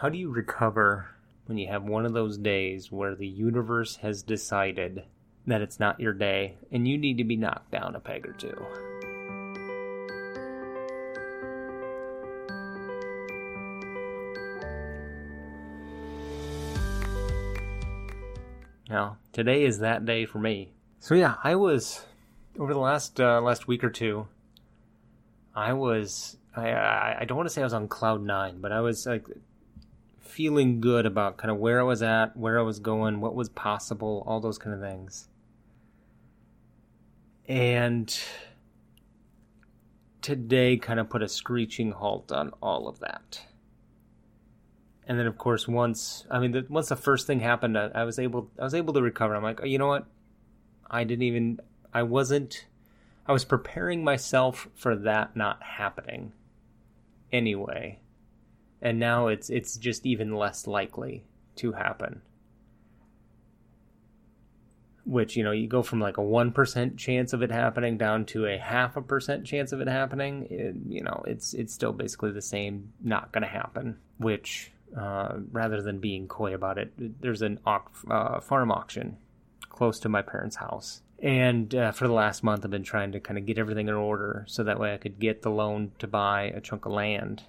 how do you recover when you have one of those days where the universe has decided that it's not your day and you need to be knocked down a peg or two? Now, today is that day for me. So yeah, I was over the last uh, last week or two. I was I I, I don't want to say I was on cloud nine, but I was like feeling good about kind of where I was at, where I was going, what was possible, all those kind of things. And today kind of put a screeching halt on all of that. And then, of course, once I mean, the, once the first thing happened, I, I was able I was able to recover. I'm like, oh, you know what? I didn't even I wasn't I was preparing myself for that not happening anyway. And now it's it's just even less likely to happen. Which, you know, you go from like a 1% chance of it happening down to a half a percent chance of it happening. It, you know, it's it's still basically the same not going to happen, which uh, rather than being coy about it, there's an uh, farm auction close to my parents' house. And uh, for the last month, I've been trying to kind of get everything in order so that way I could get the loan to buy a chunk of land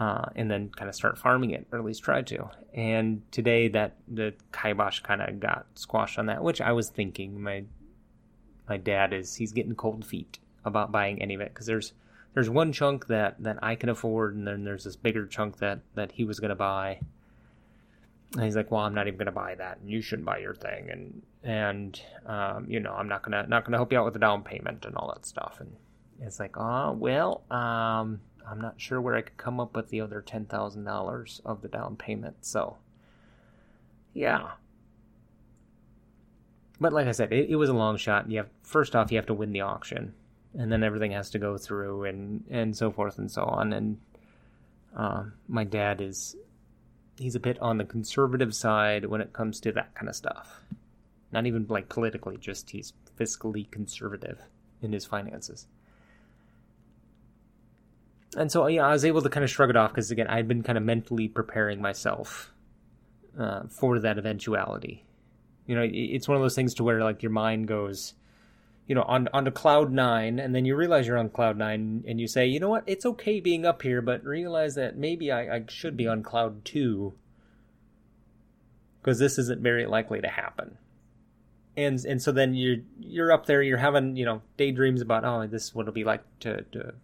uh, and then kind of start farming it, or at least try to. And today, that the kibosh kind of got squashed on that, which I was thinking my my dad is he's getting cold feet about buying any of it because there's there's one chunk that that I can afford, and then there's this bigger chunk that that he was to buy. And he's like, "Well, I'm not even to buy that, and you shouldn't buy your thing." And and um, you know, I'm not gonna not gonna help you out with the down payment and all that stuff. And it's like, oh well, um, I'm not sure where I could come up with the other ten thousand dollars of the down payment. So, yeah. But like I said, it, it was a long shot. You have first off, you have to win the auction and then everything has to go through and and so forth and so on and uh, my dad is he's a bit on the conservative side when it comes to that kind of stuff not even like politically just he's fiscally conservative in his finances and so yeah i was able to kind of shrug it off because again i'd been kind of mentally preparing myself uh, for that eventuality you know it's one of those things to where like your mind goes you know, on onto cloud nine, and then you realize you're on cloud nine, and you say, you know what, it's okay being up here, but realize that maybe I, I should be on cloud two, because this isn't very likely to happen. And and so then you're you're up there, you're having you know daydreams about, oh, this is what it'll be like to to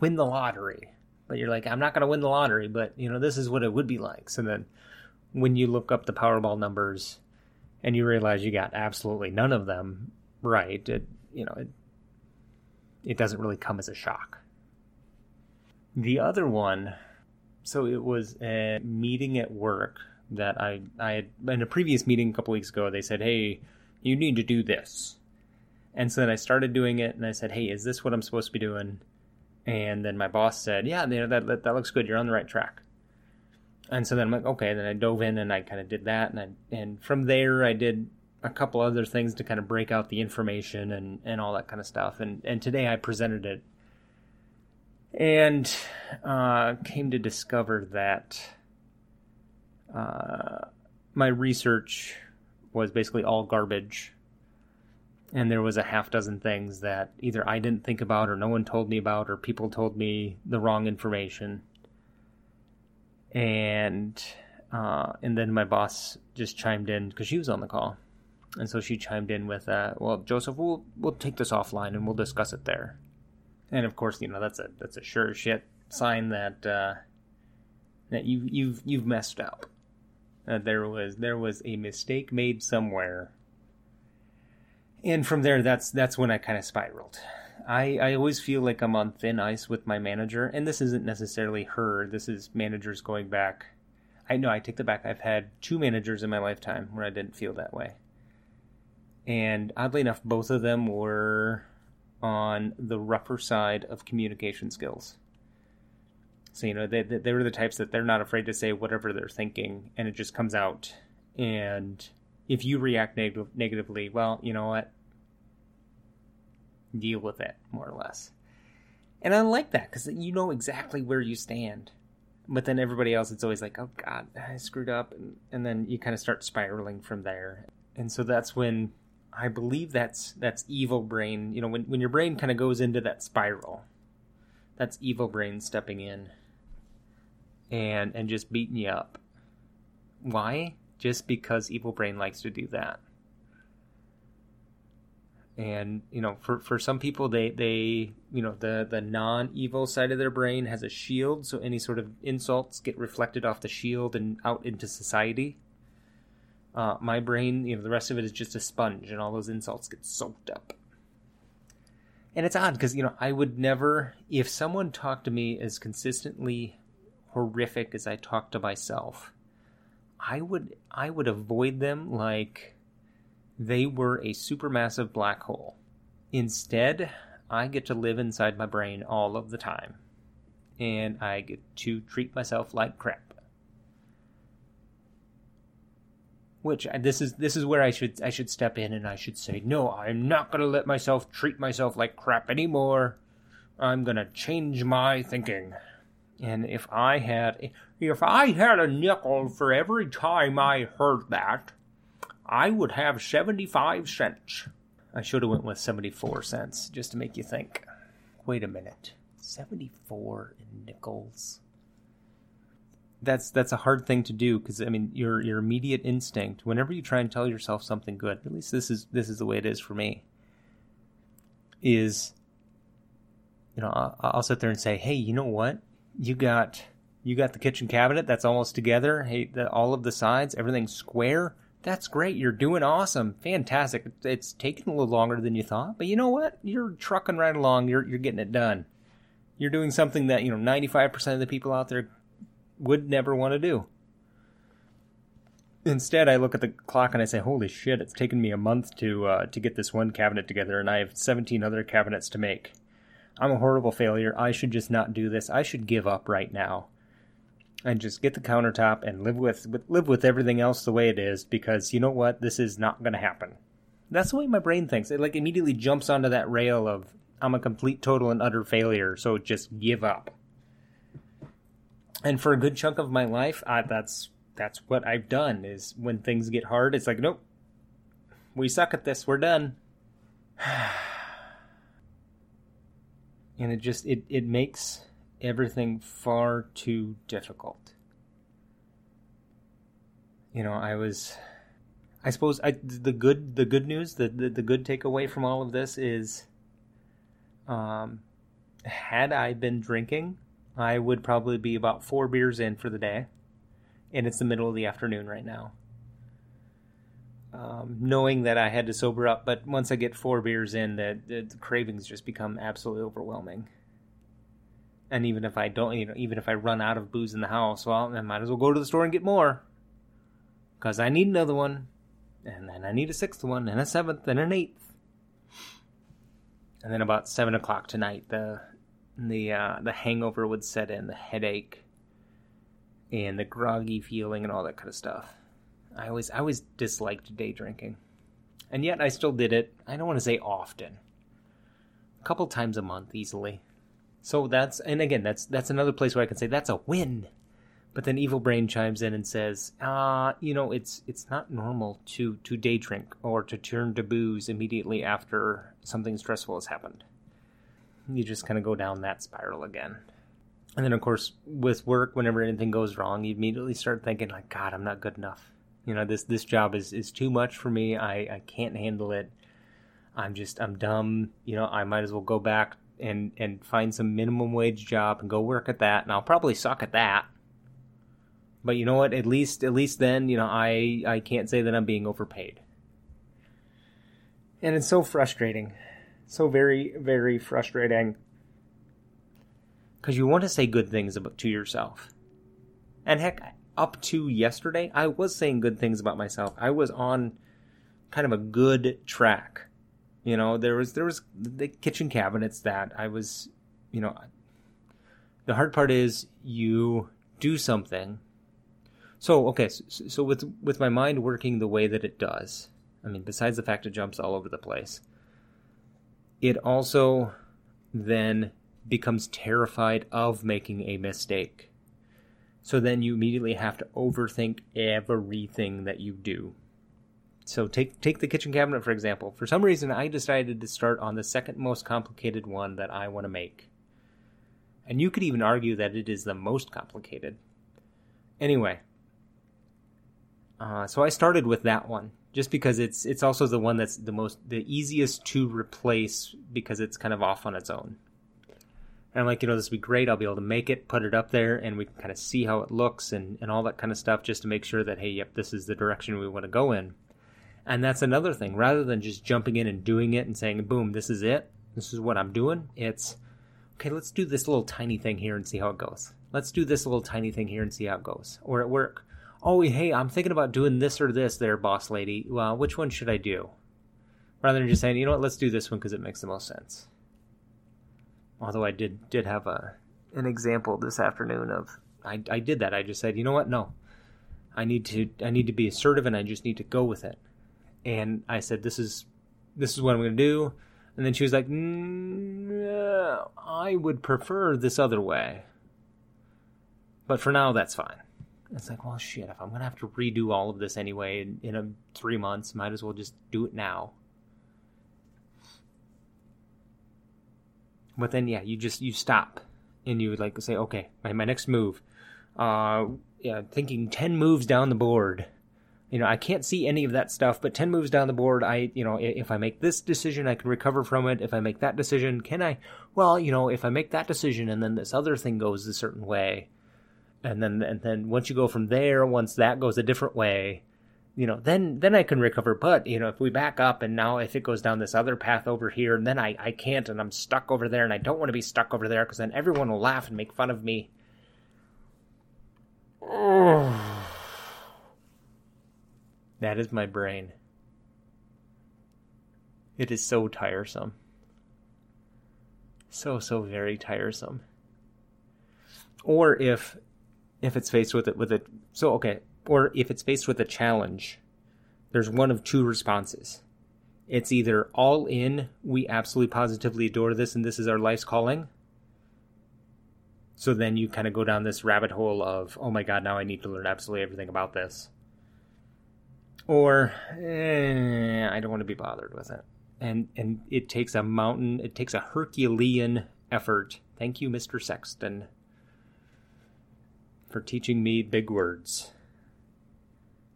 win the lottery, but you're like, I'm not going to win the lottery, but you know, this is what it would be like. So then, when you look up the Powerball numbers, and you realize you got absolutely none of them right, it you know, it, it doesn't really come as a shock. The other one, so it was a meeting at work that I I had in a previous meeting a couple weeks ago. They said, "Hey, you need to do this," and so then I started doing it, and I said, "Hey, is this what I'm supposed to be doing?" And then my boss said, "Yeah, you know, that, that that looks good. You're on the right track." And so then I'm like, okay. Then I dove in and I kind of did that, and I, and from there I did a couple other things to kind of break out the information and, and all that kind of stuff. And, and today I presented it and uh, came to discover that uh, my research was basically all garbage. And there was a half dozen things that either I didn't think about or no one told me about or people told me the wrong information. And uh, and then my boss just chimed in because she was on the call and so she chimed in with, uh, "Well, Joseph, we'll we'll take this offline and we'll discuss it there." And of course, you know that's a that's a sure shit sign that uh, that you you've you've messed up. Uh, there was there was a mistake made somewhere, and from there, that's that's when I kind of spiraled. I I always feel like I'm on thin ice with my manager, and this isn't necessarily her. This is managers going back. I know I take the back. I've had two managers in my lifetime where I didn't feel that way and oddly enough, both of them were on the rougher side of communication skills. So you know they they were the types that they're not afraid to say whatever they're thinking, and it just comes out. And if you react neg- negatively, well, you know what? Deal with it more or less. And I like that because you know exactly where you stand. but then everybody else, it's always like, oh God, I screwed up. And, and then you kind of start spiraling from there. And so that's when I believe that's that's evil brain. You know, when, when your brain kind of goes into that spiral, that's evil brain stepping in and and just beating you up. Why? Just because evil brain likes to do that and you know for for some people they they you know the the non-evil side of their brain has a shield so any sort of insults get reflected off the shield and out into society. Uh, my brain you know the rest of it is just a sponge and all those insults get soaked up. And it's odd because you know i would never if someone talked to me as consistently horrific as i talk to myself i would i would avoid them like they were a supermassive black hole. Instead, I get to live inside my brain all of the time, and I get to treat myself like crap. Which this is this is where I should I should step in and I should say no, I'm not going to let myself treat myself like crap anymore. I'm going to change my thinking. And if I had if I had a nickel for every time I heard that, I would have 75 cents. I should have went with 74 cents just to make you think. Wait a minute. 74 in nickels. That's that's a hard thing to do because I mean your your immediate instinct whenever you try and tell yourself something good at least this is this is the way it is for me is you know I'll, I'll sit there and say hey you know what you got you got the kitchen cabinet that's almost together hey the, all of the sides everything's square that's great. You're doing awesome. Fantastic. It's taking a little longer than you thought, but you know what? You're trucking right along. You're you're getting it done. You're doing something that, you know, 95% of the people out there would never want to do. Instead, I look at the clock and I say, "Holy shit, it's taken me a month to uh, to get this one cabinet together and I have 17 other cabinets to make. I'm a horrible failure. I should just not do this. I should give up right now." And just get the countertop and live with, with live with everything else the way it is because you know what? This is not going to happen. That's the way my brain thinks. It like immediately jumps onto that rail of i'm a complete total and utter failure so just give up. And for a good chunk of my life I, that's that's what i've done is when things get hard it's like nope. We suck at this. We're done. And it just it, it makes everything far too difficult. You know, I was I suppose I, the good the good news the, the, the good takeaway from all of this is um had I been drinking, I would probably be about 4 beers in for the day. And it's the middle of the afternoon right now. Um, knowing that I had to sober up, but once I get four beers in, the, the, the cravings just become absolutely overwhelming and even if I don't, you know, even if I run out of booze in the house, well, I might as well go to the store and get more, because I need another one, and then I need a sixth one, and a seventh, and an eighth, and then about seven o'clock tonight, the the uh, the hangover would set in, the headache, and the groggy feeling, and all that kind of stuff. I always I always disliked day drinking, and yet I still did it. I don't want to say often, a couple times a month easily. So that's and again that's that's another place where I can say that's a win. But then Evil Brain chimes in and says, "Ah, uh, you know, it's it's not normal to to day drink or to turn to booze immediately after something stressful has happened. You just kind of go down that spiral again." And then of course, with work, whenever anything goes wrong, you immediately start thinking like, "God, I'm not good enough. You know, this this job is is too much for me. I I can't handle it. I'm just I'm dumb. You know, I might as well go back and and find some minimum wage job and go work at that and I'll probably suck at that. But you know what? At least at least then, you know, I I can't say that I'm being overpaid. And it's so frustrating. So very very frustrating. Cuz you want to say good things about to yourself. And heck, up to yesterday, I was saying good things about myself. I was on kind of a good track you know, there was there was the kitchen cabinets that I was, you know, the hard part is you do something. So okay, so, so with with my mind working the way that it does, I mean, besides the fact it jumps all over the place, it also then becomes terrified of making a mistake. So then you immediately have to overthink everything that you do. So take take the kitchen cabinet for example. For some reason I decided to start on the second most complicated one that I want to make. And you could even argue that it is the most complicated. Anyway, uh, so I started with that one just because it's it's also the one that's the most the easiest to replace because it's kind of off on its own. And I'm like, you know, this would be great. I'll be able to make it, put it up there, and we can kind of see how it looks and, and all that kind of stuff just to make sure that, hey, yep, this is the direction we want to go in. And that's another thing. Rather than just jumping in and doing it and saying, boom, this is it, this is what I'm doing, it's, okay, let's do this little tiny thing here and see how it goes. Let's do this little tiny thing here and see how it goes. Or at work, oh, hey, I'm thinking about doing this or this there, boss lady. Well, which one should I do? Rather than just saying, you know what, let's do this one because it makes the most sense. Although I did did have a an example this afternoon of I, I did that. I just said, you know what, no, I need to I need to be assertive and I just need to go with it. And I said, this is this is what I'm going to do. And then she was like, no, I would prefer this other way. But for now, that's fine. It's like, well, shit, if I'm going to have to redo all of this anyway in, in a, three months, might as well just do it now. But then, yeah, you just, you stop and you would like say, okay, my, my next move, uh, yeah, thinking 10 moves down the board. You know, I can't see any of that stuff, but 10 moves down the board, I, you know, if I make this decision, I can recover from it. If I make that decision, can I? Well, you know, if I make that decision and then this other thing goes a certain way, and then and then once you go from there, once that goes a different way, you know, then then I can recover. But you know, if we back up and now if it goes down this other path over here, and then I I can't, and I'm stuck over there, and I don't want to be stuck over there because then everyone will laugh and make fun of me. Oh. That is my brain. It is so tiresome. So, so very tiresome. Or if if it's faced with it with a so okay, or if it's faced with a challenge, there's one of two responses. It's either all in, we absolutely positively adore this and this is our life's calling. So then you kind of go down this rabbit hole of, oh my god, now I need to learn absolutely everything about this. Or eh, I don't want to be bothered with it. And and it takes a mountain, it takes a Herculean effort. Thank you, Mr. Sexton for teaching me big words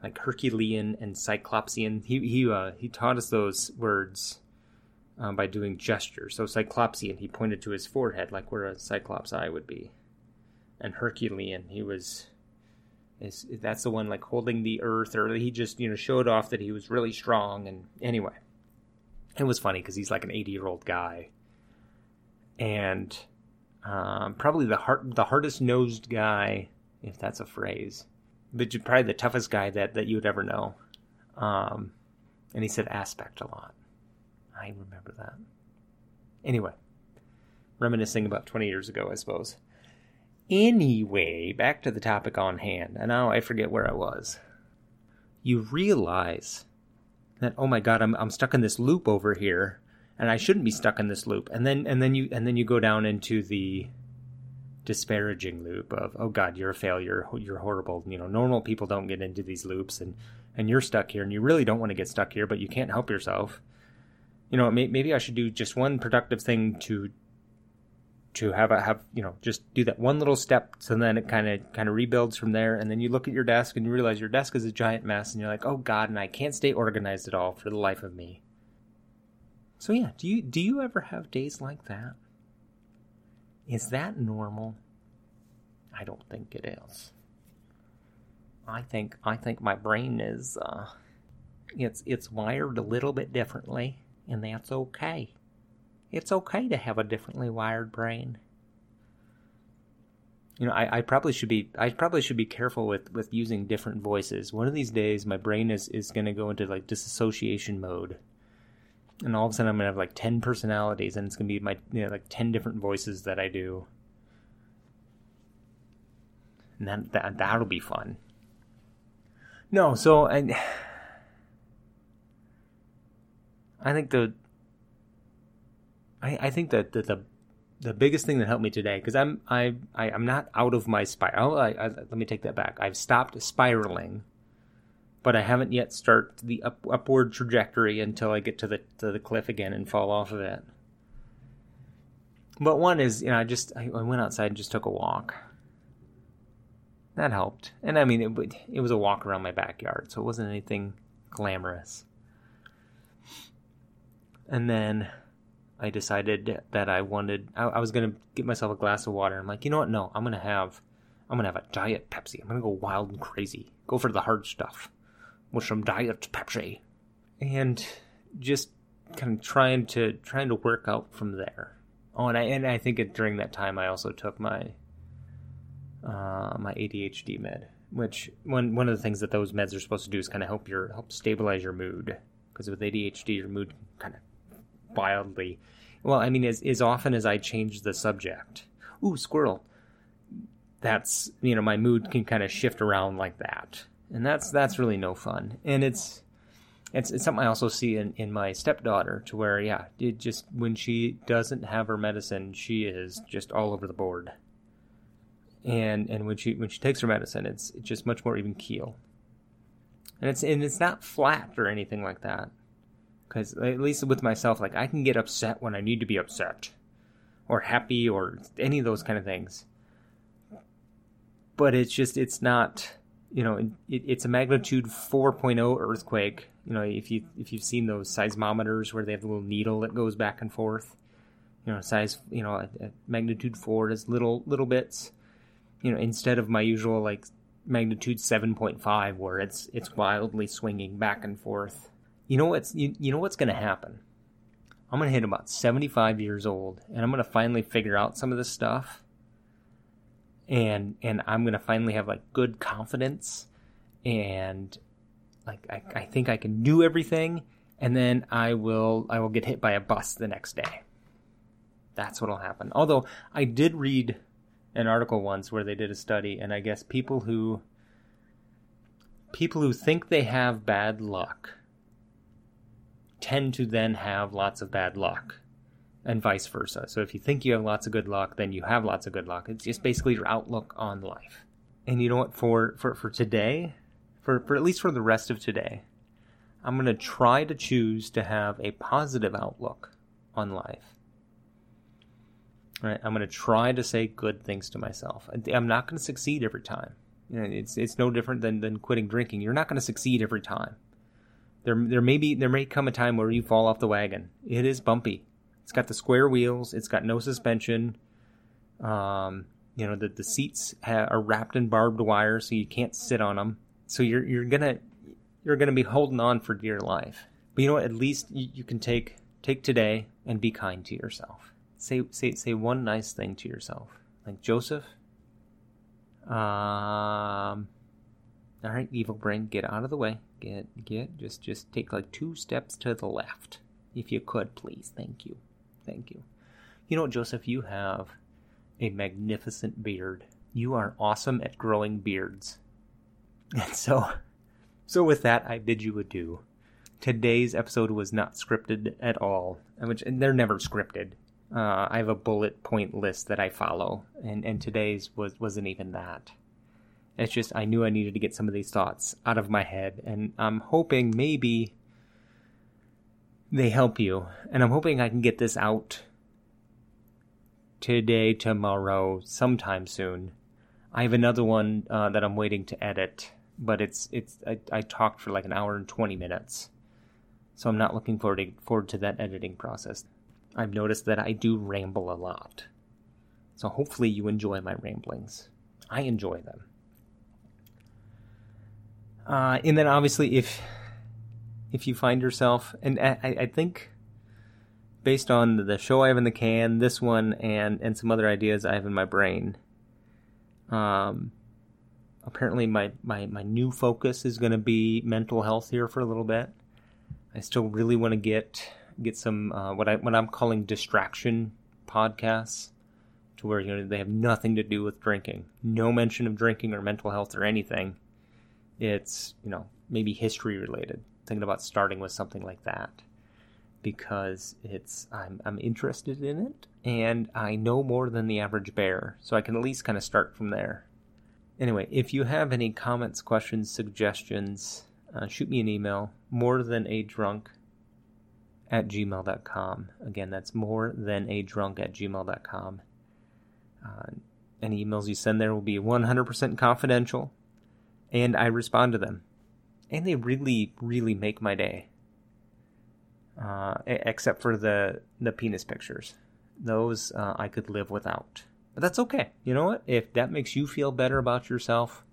like Herculean and Cyclopsian. He he uh, he taught us those words um, by doing gestures. So Cyclopsian, he pointed to his forehead like where a Cyclops eye would be, and Herculean, he was. Is, that's the one like holding the earth, or he just you know showed off that he was really strong. And anyway, it was funny because he's like an eighty year old guy, and um, probably the hard, the hardest nosed guy if that's a phrase. But probably the toughest guy that, that you would ever know. Um, and he said aspect a lot. I remember that. Anyway, reminiscing about 20 years ago, I suppose. Anyway, back to the topic on hand. And now I forget where I was. You realize that, oh my god, I'm, I'm stuck in this loop over here. And I shouldn't be stuck in this loop. And then and then you and then you go down into the disparaging loop of oh god you're a failure you're horrible you know normal people don't get into these loops and and you're stuck here and you really don't want to get stuck here but you can't help yourself you know maybe i should do just one productive thing to to have a have you know just do that one little step so then it kind of kind of rebuilds from there and then you look at your desk and you realize your desk is a giant mess and you're like oh god and i can't stay organized at all for the life of me so yeah do you do you ever have days like that is that normal? I don't think it is. I think I think my brain is uh, it's it's wired a little bit differently, and that's okay. It's okay to have a differently wired brain. You know, I, I probably should be I probably should be careful with, with using different voices. One of these days, my brain is, is going to go into like disassociation mode, and all of a sudden I'm gonna have like ten personalities, and it's gonna be my you know, like ten different voices that I do, and that, that that'll be fun. No, so I, I think the, I I think that the, the the biggest thing that helped me today because I'm I, I I'm not out of my spiral. Oh, I, I, let me take that back. I've stopped spiraling, but I haven't yet start the up, upward trajectory until I get to the to the cliff again and fall off of it. But one is, you know, I just I, I went outside and just took a walk. That helped, and I mean, it it was a walk around my backyard, so it wasn't anything glamorous. And then I decided that I wanted, I, I was to get myself a glass of water. I'm like, you know what? No, I'm to have, I'm to have a diet Pepsi. I'm to go wild and crazy. Go for the hard stuff with some diet Pepsi. And just kind of trying to, trying to work out from there. Oh, and I, and I think it, during that time I also took my, uh, my ADHD med, which one, one of the things that those meds are supposed to do is kind of help your, help stabilize your mood. Because with ADHD, your mood kind of wildly. Well, I mean, as, as often as I change the subject, ooh, squirrel. That's you know, my mood can kind of shift around like that, and that's that's really no fun. And it's it's, it's something I also see in, in my stepdaughter, to where yeah, it just when she doesn't have her medicine, she is just all over the board. And and when she when she takes her medicine, it's it's just much more even keel. And it's and it's not flat or anything like that because at least with myself like i can get upset when i need to be upset or happy or any of those kind of things. But it's just it's not you know it, it's a magnitude 4.0 earthquake. You know if you if you've seen those seismometers where they have the little needle that goes back and forth you know size you know a, a magnitude 4 is little little bits. You know instead of my usual like magnitude 7.5 where it's it's wildly swinging back and forth you know what's you, you know what's going to happen? I'm going to hit about 75 years old and i'm going to finally figure out some of this stuff and and i'm going to finally have like good confidence and like I, I think i can do everything and then i will i will get hit by a bus the next day. That's what'll happen. Although i did read an article once where they did a study and i guess people who people who think they have bad luck tend to then have lots of bad luck and vice versa. So if you think you have lots of good luck, then you have lots of good luck. It's just basically your outlook on life. And you know what? For for for today, for for at least for the rest of today, I'm going to try to choose to have a positive outlook on life. Right? I'm going to try to say good things to myself. I'm not going to succeed every time. You know, it's it's no different than than quitting drinking. You're not going to succeed every time. There, there may be, there may come a time where you fall off the wagon. It is bumpy. It's got the square wheels. It's got no suspension. Um, you know, the, the seats ha- are wrapped in barbed wire, so you can't sit on them. So you're, you're gonna, you're gonna be holding on for dear life. But you know what? At least you, you can take, take today and be kind to yourself. Say, say, say one nice thing to yourself. Like Joseph. All right, evil brain, get out of the way. Get, get, just, just take like two steps to the left. If you could, please. Thank you. Thank you. You know, Joseph, you have a magnificent beard. You are awesome at growing beards. And so, so with that, I bid you adieu. Today's episode was not scripted at all, which and they're never scripted. Uh, I have a bullet point list that I follow, and, and today's was wasn't even that. It's just I knew I needed to get some of these thoughts out of my head, and I'm hoping maybe they help you. And I'm hoping I can get this out today, tomorrow, sometime soon. I have another one uh, that I'm waiting to edit, but it's it's I, I, talked for like an hour and twenty minutes, so I'm not looking forward to, forward to that editing process. I've noticed that I do ramble a lot, so hopefully you enjoy my ramblings. I enjoy them. Uh, and then obviously, if if you find yourself, and I, I think based on the show I have in the can, this one, and and some other ideas I have in my brain, um, apparently my my my new focus is going to be mental health here for a little bit. I still really want to get get some uh, what I what I'm calling distraction podcasts to where you know they have nothing to do with drinking, no mention of drinking or mental health or anything it's you know maybe history related thinking about starting with something like that because it's I'm I'm interested in it and I know more than the average bear, so I can at least kind of start from there. Anyway, if you have any comments, questions, suggestions, uh, shoot me an email. More than a drunk at gmail.com. Again, that's more than a drunk at gmail.com. Uh, any emails you send there will be 100% confidential, and I respond to them. And they really, really make my day. Uh, except for the the penis pictures, those uh, I could live without. But that's okay. You know what? If that makes you feel better about yourself,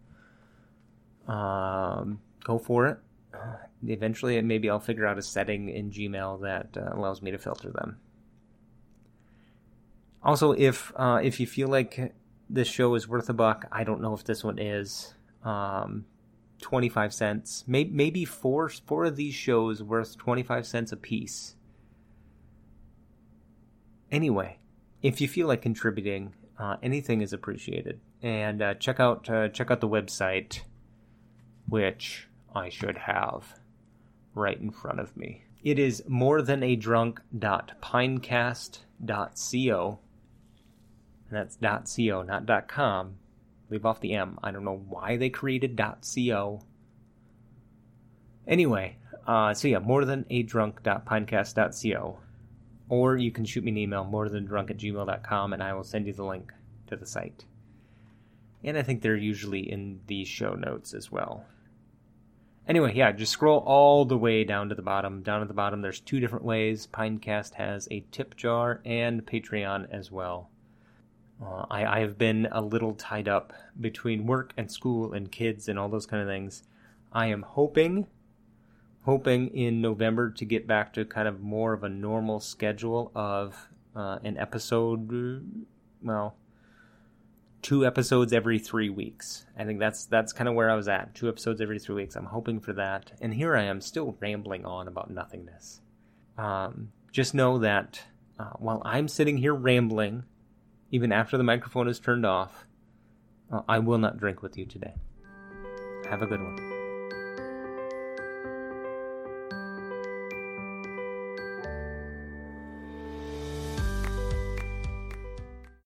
um, go for it. Uh, eventually, maybe I'll figure out a setting in Gmail that uh, allows me to filter them. Also, if uh, if you feel like this show is worth a buck, I don't know if this one is. Um, 25 cents. Maybe, four, four of these shows worth 25 cents a piece. Anyway, if you feel like contributing, uh, anything is appreciated. And uh, check out uh, check out the website, which I should have right in front of me. It is more than a. And that's .co, not .com. Leave off the M. I don't know why they created .co. Anyway, uh, so yeah, more than a drunk.pinecast.co. Or you can shoot me an email, more than drunk at gmail.com, and I will send you the link to the site. And I think they're usually in the show notes as well. Anyway, yeah, just scroll all the way down to the bottom. Down at the bottom, there's two different ways. Pinecast has a tip jar and Patreon as well. Uh, I, I have been a little tied up between work and school and kids and all those kind of things. I am hoping, hoping in November to get back to kind of more of a normal schedule of uh, an episode. Well, two episodes every three weeks. I think that's that's kind of where I was at. Two episodes every three weeks. I'm hoping for that, and here I am still rambling on about nothingness. Um, just know that uh, while I'm sitting here rambling even after the microphone is turned off, uh, I will not drink with you today. Have a good one.